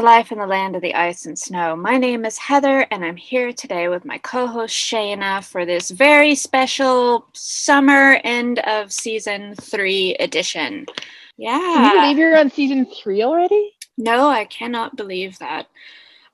To Life in the Land of the Ice and Snow. My name is Heather, and I'm here today with my co host Shayna for this very special summer end of season three edition. Yeah. Can you believe you're on season three already? No, I cannot believe that.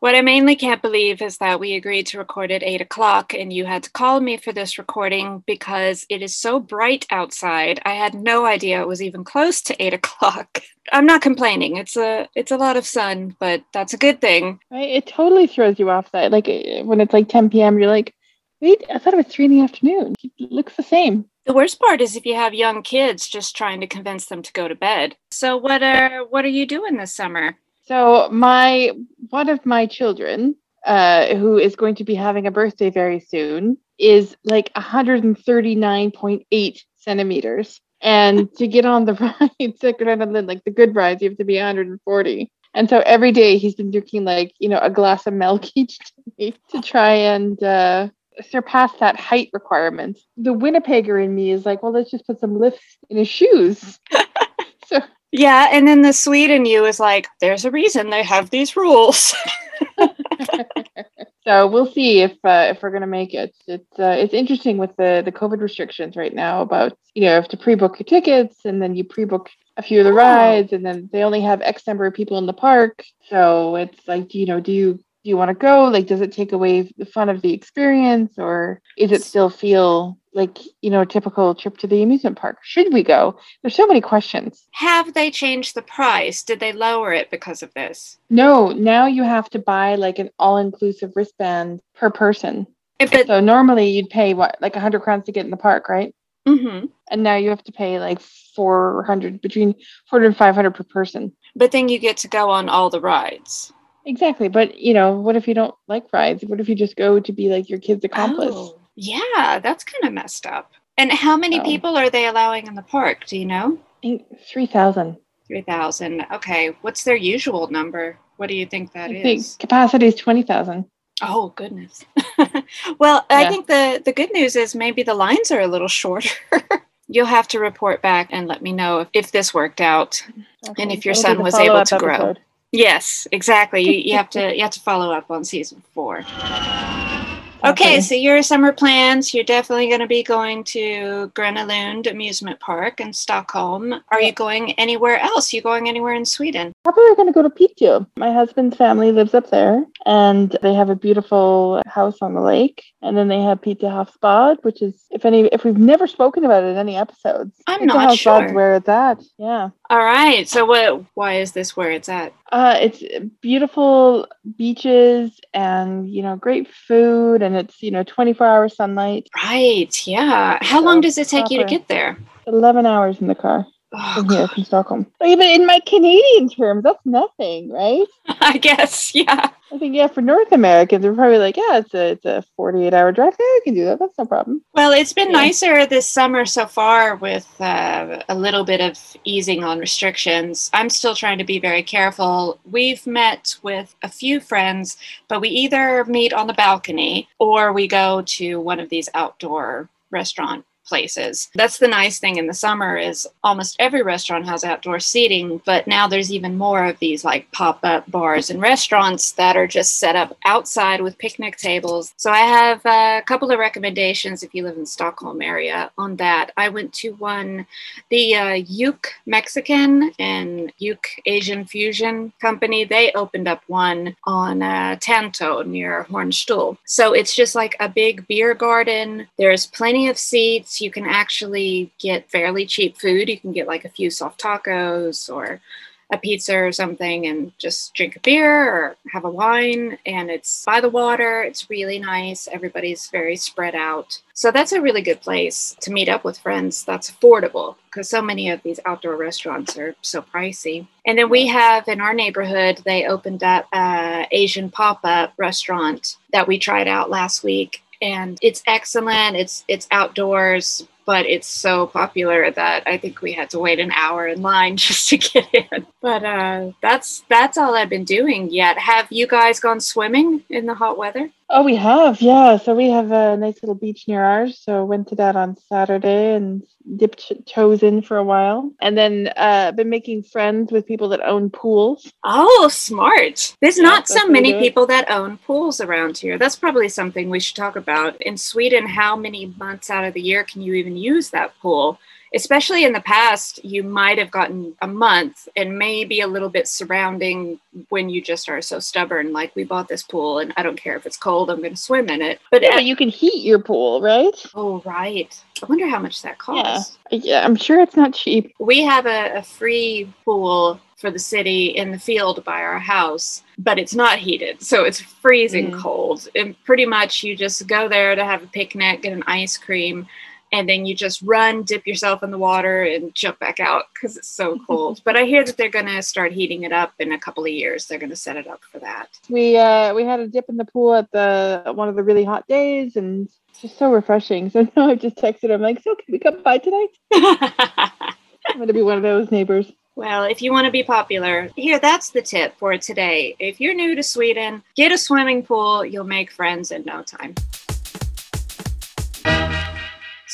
What I mainly can't believe is that we agreed to record at eight o'clock and you had to call me for this recording because it is so bright outside. I had no idea it was even close to eight o'clock. I'm not complaining. It's a it's a lot of sun, but that's a good thing. Right? It totally throws you off that. Like when it's like 10 p.m., you're like, wait, I thought it was three in the afternoon. It looks the same. The worst part is if you have young kids just trying to convince them to go to bed. So what are what are you doing this summer? So my one of my children, uh, who is going to be having a birthday very soon, is like 139.8 centimeters. And to get on the ride, to get on the, like the good rides, you have to be 140. And so every day he's been drinking like, you know, a glass of milk each day to try and uh, surpass that height requirement. The Winnipegger in me is like, well, let's just put some lifts in his shoes. so yeah, and then the Swede in you is like, there's a reason they have these rules. so we'll see if uh, if we're gonna make it. It's uh, it's interesting with the the COVID restrictions right now about you know you have to pre-book your tickets and then you pre-book a few of the oh. rides and then they only have X number of people in the park. So it's like, you know, do you do you want to go? Like, does it take away the fun of the experience, or is it still feel like you know a typical trip to the amusement park? Should we go? There's so many questions. Have they changed the price? Did they lower it because of this? No. Now you have to buy like an all-inclusive wristband per person. It, so normally you'd pay what like a hundred crowns to get in the park, right? Mm-hmm. And now you have to pay like 400 between 400 and 500 per person. But then you get to go on all the rides. Exactly. But, you know, what if you don't like rides? What if you just go to be like your kid's accomplice? Oh, yeah, that's kind of messed up. And how many people are they allowing in the park? Do you know? 3,000. 3,000. Okay. What's their usual number? What do you think that I is? Think capacity is 20,000. Oh goodness. well, yeah. I think the the good news is maybe the lines are a little shorter. You'll have to report back and let me know if, if this worked out okay. and if your That'll son was able to grow. Episode. Yes, exactly. You, you have to you have to follow up on season four. Okay, so your summer plans, you're definitely going to be going to Gröna Lund Amusement Park in Stockholm. Are you going anywhere else? Are you going anywhere in Sweden? Probably going to go to Piteå. My husband's family lives up there, and they have a beautiful house on the lake. And then they have Piteå Havsbad, which is, if any, if we've never spoken about it in any episodes, I'm Piteå not sure where it's at. Yeah. All right. So, what? Why is this where it's at? Uh, it's beautiful beaches and you know great food and it's you know 24 hour sunlight. Right yeah. How so long does it take you to get there? 11 hours in the car oh, from here from stockholm but in my canadian terms that's nothing right i guess yeah I think yeah, for North Americans, they're probably like, yeah, it's a it's a forty eight hour drive. Yeah, I can do that. That's no problem. Well, it's been yeah. nicer this summer so far with uh, a little bit of easing on restrictions. I'm still trying to be very careful. We've met with a few friends, but we either meet on the balcony or we go to one of these outdoor restaurant places. That's the nice thing in the summer is almost every restaurant has outdoor seating, but now there's even more of these like pop-up bars and restaurants that are just set up outside with picnic tables. So I have a couple of recommendations if you live in Stockholm area on that. I went to one the uh, Yuk Mexican and Yuk Asian Fusion company. They opened up one on uh, Tanto near Hornstull. So it's just like a big beer garden. There's plenty of seats you can actually get fairly cheap food. You can get like a few soft tacos or a pizza or something and just drink a beer or have a wine. And it's by the water. It's really nice. Everybody's very spread out. So that's a really good place to meet up with friends that's affordable because so many of these outdoor restaurants are so pricey. And then we have in our neighborhood, they opened up a Asian pop-up restaurant that we tried out last week and it's excellent. It's it's outdoors, but it's so popular that I think we had to wait an hour in line just to get in. But uh, that's that's all I've been doing yet. Have you guys gone swimming in the hot weather? Oh, we have, yeah. So we have a nice little beach near ours. So went to that on Saturday and dipped toes in for a while, and then uh, been making friends with people that own pools. Oh, smart! There's yeah, not so many people that own pools around here. That's probably something we should talk about. In Sweden, how many months out of the year can you even use that pool? Especially in the past, you might have gotten a month and maybe a little bit surrounding when you just are so stubborn. Like we bought this pool and I don't care if it's cold, I'm going to swim in it. But, yeah, at, you can heat your pool, right? Oh, right. I wonder how much that costs. Yeah, yeah I'm sure it's not cheap. We have a, a free pool for the city in the field by our house, but it's not heated. So it's freezing mm. cold. And pretty much you just go there to have a picnic, get an ice cream and then you just run, dip yourself in the water, and jump back out because it's so cold. but I hear that they're going to start heating it up in a couple of years. They're going to set it up for that. We uh, we had a dip in the pool at the one of the really hot days, and it's just so refreshing. So now I just texted him like, "So can we come by tonight?" I'm going to be one of those neighbors. Well, if you want to be popular, here, that's the tip for today. If you're new to Sweden, get a swimming pool. You'll make friends in no time.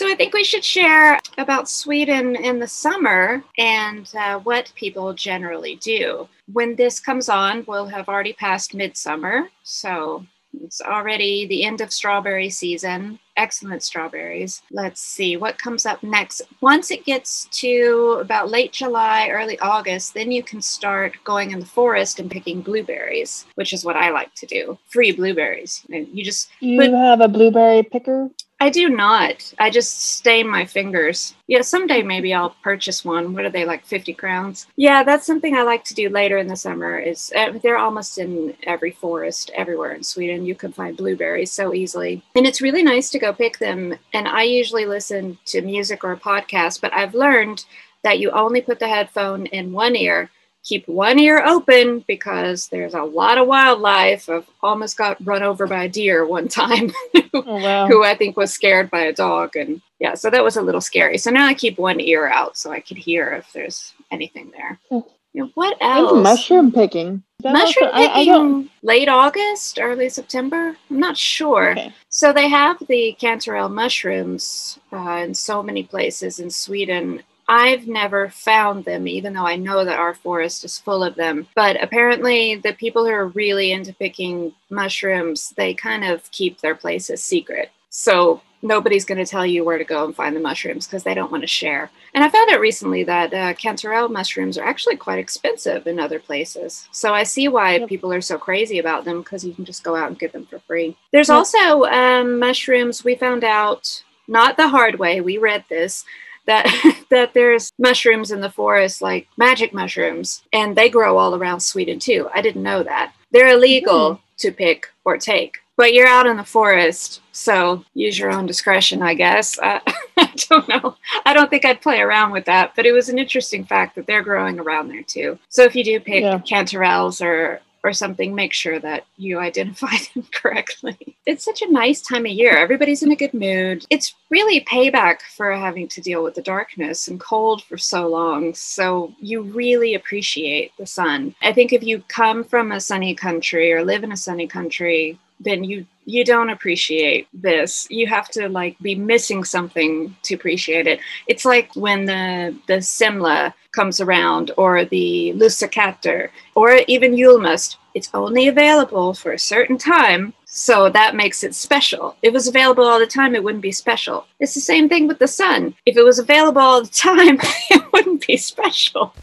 So I think we should share about Sweden in the summer and uh, what people generally do. When this comes on, we'll have already passed midsummer. So it's already the end of strawberry season. Excellent strawberries. Let's see what comes up next. Once it gets to about late July, early August, then you can start going in the forest and picking blueberries, which is what I like to do. Free blueberries. And you just you put, have a blueberry picker. I do not. I just stain my fingers. Yeah, someday maybe I'll purchase one. What are they like 50 crowns? Yeah, that's something I like to do later in the summer is uh, they're almost in every forest everywhere in Sweden. You can find blueberries so easily. And it's really nice to go pick them. And I usually listen to music or a podcast, but I've learned that you only put the headphone in one ear keep one ear open because there's a lot of wildlife. I've almost got run over by a deer one time oh, wow. who I think was scared by a dog. And yeah, so that was a little scary. So now I keep one ear out so I could hear if there's anything there. Hmm. You know, what else? mushroom picking. Mushroom also, picking I, I late August, early September. I'm not sure. Okay. So they have the kantarell mushrooms uh, in so many places in Sweden I've never found them, even though I know that our forest is full of them. But apparently, the people who are really into picking mushrooms, they kind of keep their places secret. So nobody's going to tell you where to go and find the mushrooms because they don't want to share. And I found out recently that uh, kantarell mushrooms are actually quite expensive in other places. So I see why yep. people are so crazy about them because you can just go out and get them for free. There's yep. also um, mushrooms we found out, not the hard way, we read this that that there's mushrooms in the forest like magic mushrooms and they grow all around Sweden too. I didn't know that. They're illegal mm. to pick or take. But you're out in the forest, so use your own discretion, I guess. Uh, I don't know. I don't think I'd play around with that, but it was an interesting fact that they're growing around there too. So if you do pick yeah. kantarells or or something, make sure that you identify them correctly. It's such a nice time of year. Everybody's in a good mood. It's really payback for having to deal with the darkness and cold for so long. So you really appreciate the sun. I think if you come from a sunny country or live in a sunny country, then you you don't appreciate this. You have to like be missing something to appreciate it. It's like when the the semla comes around or the lussekatter or even julmust it's only available for a certain time so that makes it special. If it was available all the time it wouldn't be special. It's the same thing with the sun. If it was available all the time it wouldn't be special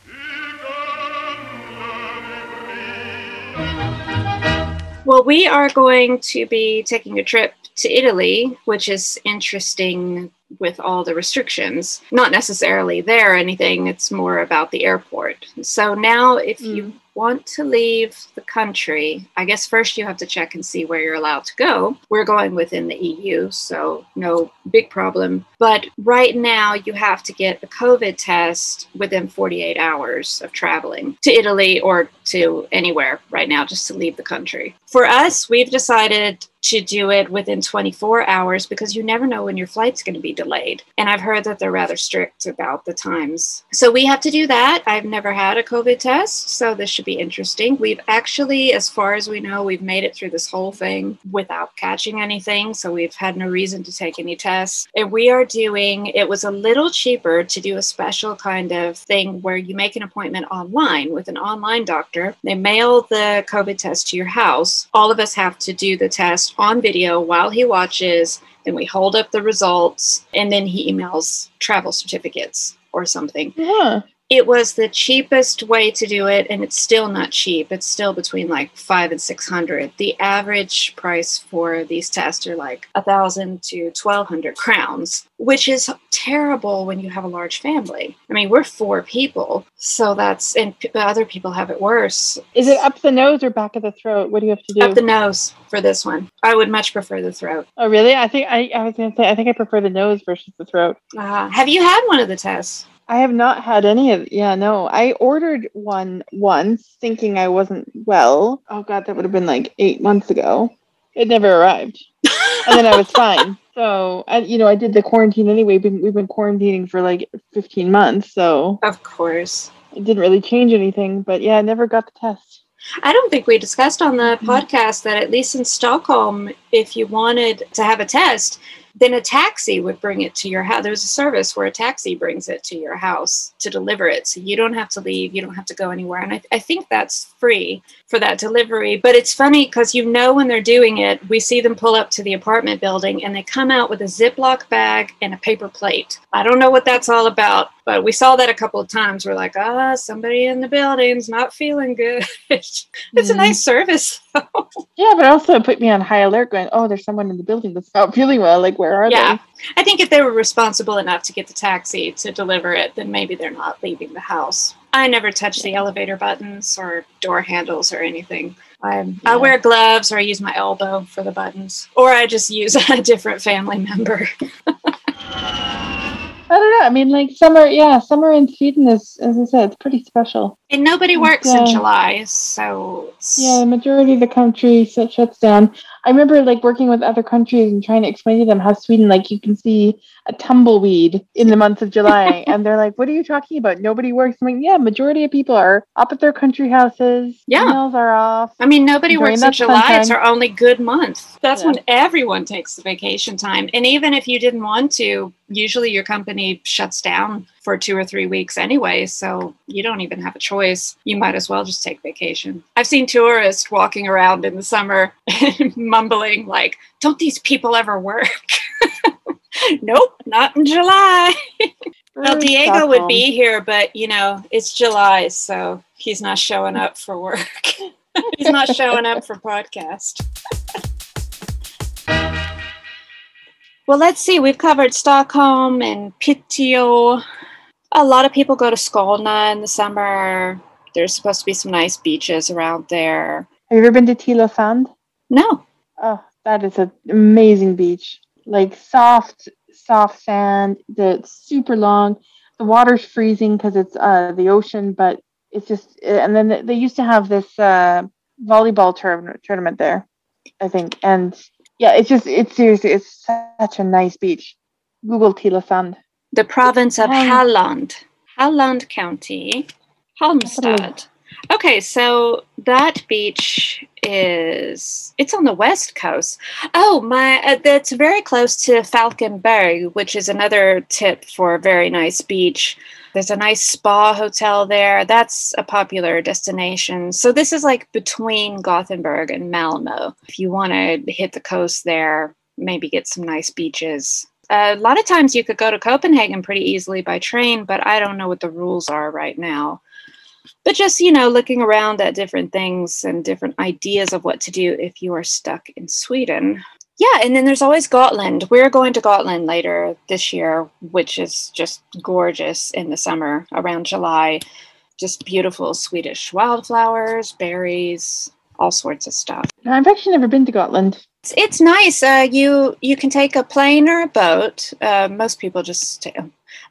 Well, we are going to be taking a trip to Italy, which is interesting with all the restrictions. Not necessarily there or anything, it's more about the airport. So now, if mm. you want to leave the country, I guess first you have to check and see where you're allowed to go. We're going within the EU, so no big problem. But right now, you have to get a COVID test within 48 hours of traveling to Italy or to anywhere right now just to leave the country. For us, we've decided to do it within 24 hours because you never know when your flight's going to be delayed. And I've heard that they're rather strict about the times. So we have to do that. I've never had a COVID test, so this should be interesting. We've actually, as far as we know, we've made it through this whole thing without catching anything. So we've had no reason to take any tests. And we are doing, it was a little cheaper to do a special kind of thing where you make an appointment online with an online doctor. They mail the COVID test to your house. All of us have to do the test on video while he watches. Then we hold up the results and then he emails travel certificates or something. Yeah. It was the cheapest way to do it, and it's still not cheap. It's still between like five and six hundred. The average price for these tests are like a thousand to twelve hundred crowns, which is terrible when you have a large family. I mean, we're four people, so that's and p- other people have it worse. Is it up the nose or back of the throat? What do you have to do? Up the nose for this one. I would much prefer the throat. oh, really? I think I, I was gonna say I think I prefer the nose versus the throat. Uh, have you had one of the tests? I have not had any of. Yeah, no. I ordered one once, thinking I wasn't well. Oh God, that would have been like eight months ago. It never arrived, and then I was fine. So, I, you know, I did the quarantine anyway. Been, we've been quarantining for like fifteen months, so Of course. it didn't really change anything. But yeah, I never got the test. I don't think we discussed on the mm-hmm. podcast that at least in Stockholm, if you wanted to have a test, then a taxi would bring it to your house. There's a service where a taxi brings it to your house to deliver it. So you don't have to leave, you don't have to go anywhere. And I, I think that's free for that delivery. But it's funny because you know when they're doing it, we see them pull up to the apartment building and they come out with a Ziploc bag and a paper plate. I don't know what that's all about, but we saw that a couple of times. We're like, ah, somebody in the building's not feeling good. it's a Mhm. nice service. Yeah, but also it put me on high alert, going, "Oh, there's someone in the building that's not feeling well. Like, where are they? Yeah. I think if they were responsible enough to get the taxi to deliver it, then maybe they're not leaving the house. I never touch the elevator buttons or door handles or anything. I, I Yeah. wear gloves or I use my elbow for the buttons, or I just use a different family member. I don't know. I mean, like summer. Yeah, summer in Sweden is, as I said, it's pretty special. And nobody works in July, so it's- Yeah, the majority of the country shuts down. I remember like working with other countries and trying to explain to them how Sweden, like you can see a tumbleweed in the month of July, and they're like, "What are you talking about? Nobody works." I'm like, "Yeah, majority of people are up at their country houses. Yeah. emails are off." I mean, nobody works in July. It's our only good month. That's Yeah. when everyone takes the vacation time. And even if you didn't want to, usually your company shuts down for two or three weeks anyway. So you don't even have a choice. You might as well just take vacation. I've seen tourists walking around in the summer mumbling, like, don't these people ever work? nope, not in July. Well, Diego would be here, but you know, it's July, so he's not showing up for work. he's not showing up for podcast. well, let's see. We've covered Stockholm and Piteå. A lot of people go to Skåne in the summer. There's supposed to be some nice beaches around there. Have you ever been to Tylösand? No. Oh, that is an amazing beach. Like soft, soft sand. That's super long. The water's freezing because it's uh, the ocean, but it's just. And then they- used to have this uh, volleyball tournament tournament there, I think. And yeah, it's just it's seriously it's such a nice beach. Google Tila Sand. The province of Halland, Halland County, Halmstad. Okay, so that beach is it's on the west coast. Oh, my uh, that's very close to Falkenberg, which is another tip for a very nice beach. There's a nice spa hotel there. That's a popular destination. So this is like between Gothenburg and Malmo. If you want to hit the coast there, maybe get some nice beaches a lot of times you could go to Copenhagen pretty easily by train, but I don't know what the rules are right now. But just, you know, looking around at different things and different ideas of what to do if you are stuck in Sweden. Yeah, and then there's always Gotland. We're going to Gotland later this year, which is just gorgeous in the summer around July. Just beautiful Swedish wildflowers, berries, all sorts of stuff. I've actually never been to Gotland. It's, it's nice. Uh, you you can take a plane or a boat. Uh, most people just take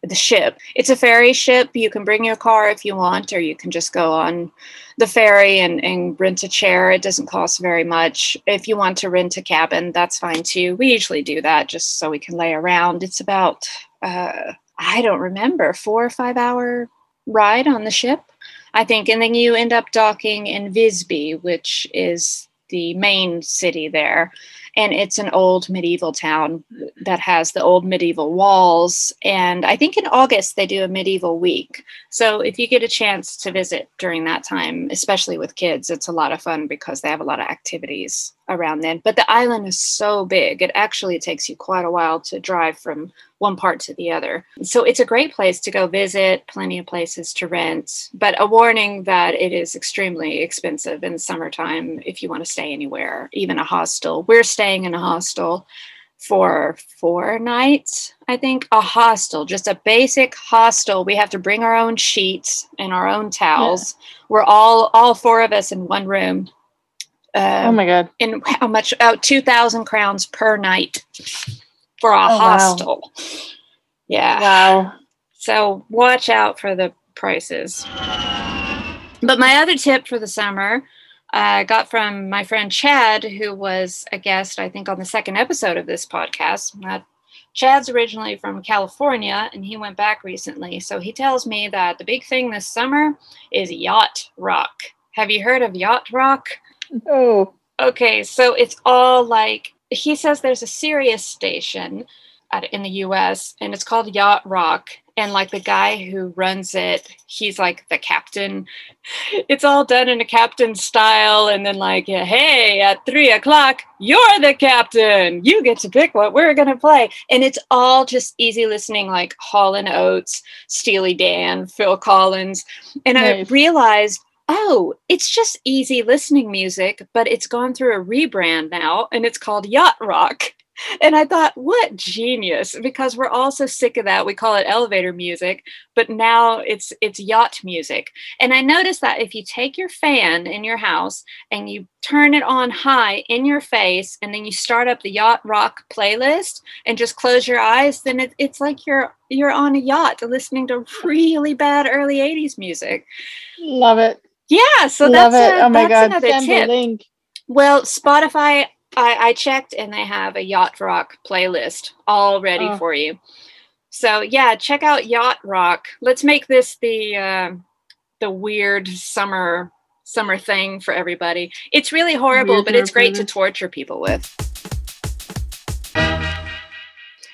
the ship. It's a ferry ship. You can bring your car if you want, or you can just go on the ferry and, and rent a chair. It doesn't cost very much. If you want to rent a cabin, that's fine too. We usually do that just so we can lay around. It's about uh, I don't remember four or five hour ride on the ship, I think, and then you end up docking in Visby, which is the main city there. And it's an old medieval town that has the old medieval walls. And i think in august they do a medieval week. So if you get a chance to visit during that time especially with kids it's a lot of fun because they have a lot of activities around then but the island is so big it actually takes you quite a while to drive from one part to the other. So it's a great place to go visit, plenty of places to rent, but a warning that it is extremely expensive in the summertime if you want to stay anywhere, even a hostel. We're staying in a hostel for four nights, I think. A hostel, just a basic hostel. We have to bring our own sheets and our own towels. Yeah. We're all all four of us in one room. Um, oh my god! And how much? Out oh, two thousand crowns per night for a oh, hostel. Wow. Yeah. Wow. So watch out for the prices. But my other tip for the summer I uh, got from my friend Chad, who was a guest, I think, on the second episode of this podcast. Uh, Chad's originally from California and he went back recently. So he tells me that the big thing this summer is yacht rock. Have you heard of yacht rock? Oh. Okay, so it's all like he says there's a Sirius station at, in the US and it's called Yacht Rock. And like the guy who runs it, he's like the captain. It's all done in a captain style. And then, like, hey, at three o'clock, you're the captain. You get to pick what we're going to play. And it's all just easy listening, like Hall and Oates, Steely Dan, Phil Collins. And nice. I realized oh, it's just easy listening music, but it's gone through a rebrand now and it's called Yacht Rock. And I thought, what genius, because we're all so sick of that. We call it elevator music, but now it's it's yacht music. And I noticed that if you take your fan in your house and you turn it on high in your face, and then you start up the yacht rock playlist and just close your eyes, then it, it's like you're you're on a yacht listening to really bad early 80s music. Love it. Yeah, so Love that's, it. A, oh my God. another Send tip. link. Well, Spotify, I, I, checked and they have a Yacht Rock playlist all ready oh. for you. So yeah, check out Yacht Rock. Let's make this the uh, the weird summer summer thing for everybody. It's really horrible, weird but it's great to torture people with.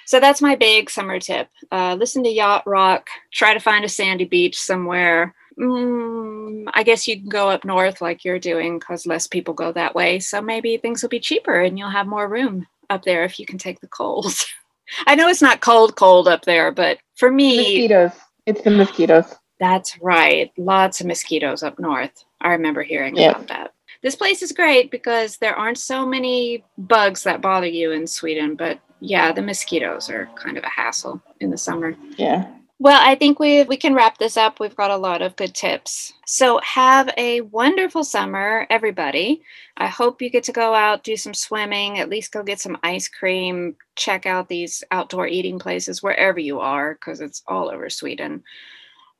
So that's my big summer tip. Uh, listen to Yacht Rock. Try to find a sandy beach somewhere mm, I guess you can go up north like you're doing because less people go that way. So maybe things will be cheaper and you'll have more room up there if you can take the cold. I know it's not cold, cold up there, but for me, mosquitoes. It's the mosquitoes. That's right. Lots of mosquitoes up north. I remember hearing about that. This place is great because there aren't so many bugs that bother you in Sweden, but yeah, the mosquitoes are kind of a hassle in the summer. Yeah. Well, I think we we can wrap this up. We've got a lot of good tips. So have a wonderful summer, everybody. I hope you get to go out, do some swimming, at least go get some ice cream, check out these outdoor eating places wherever you are, because it's all over Sweden.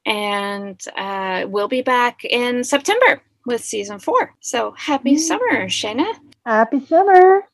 And uh, we'll be back in September with season four. So happy mm-hmm. summer, Shana. Happy summer.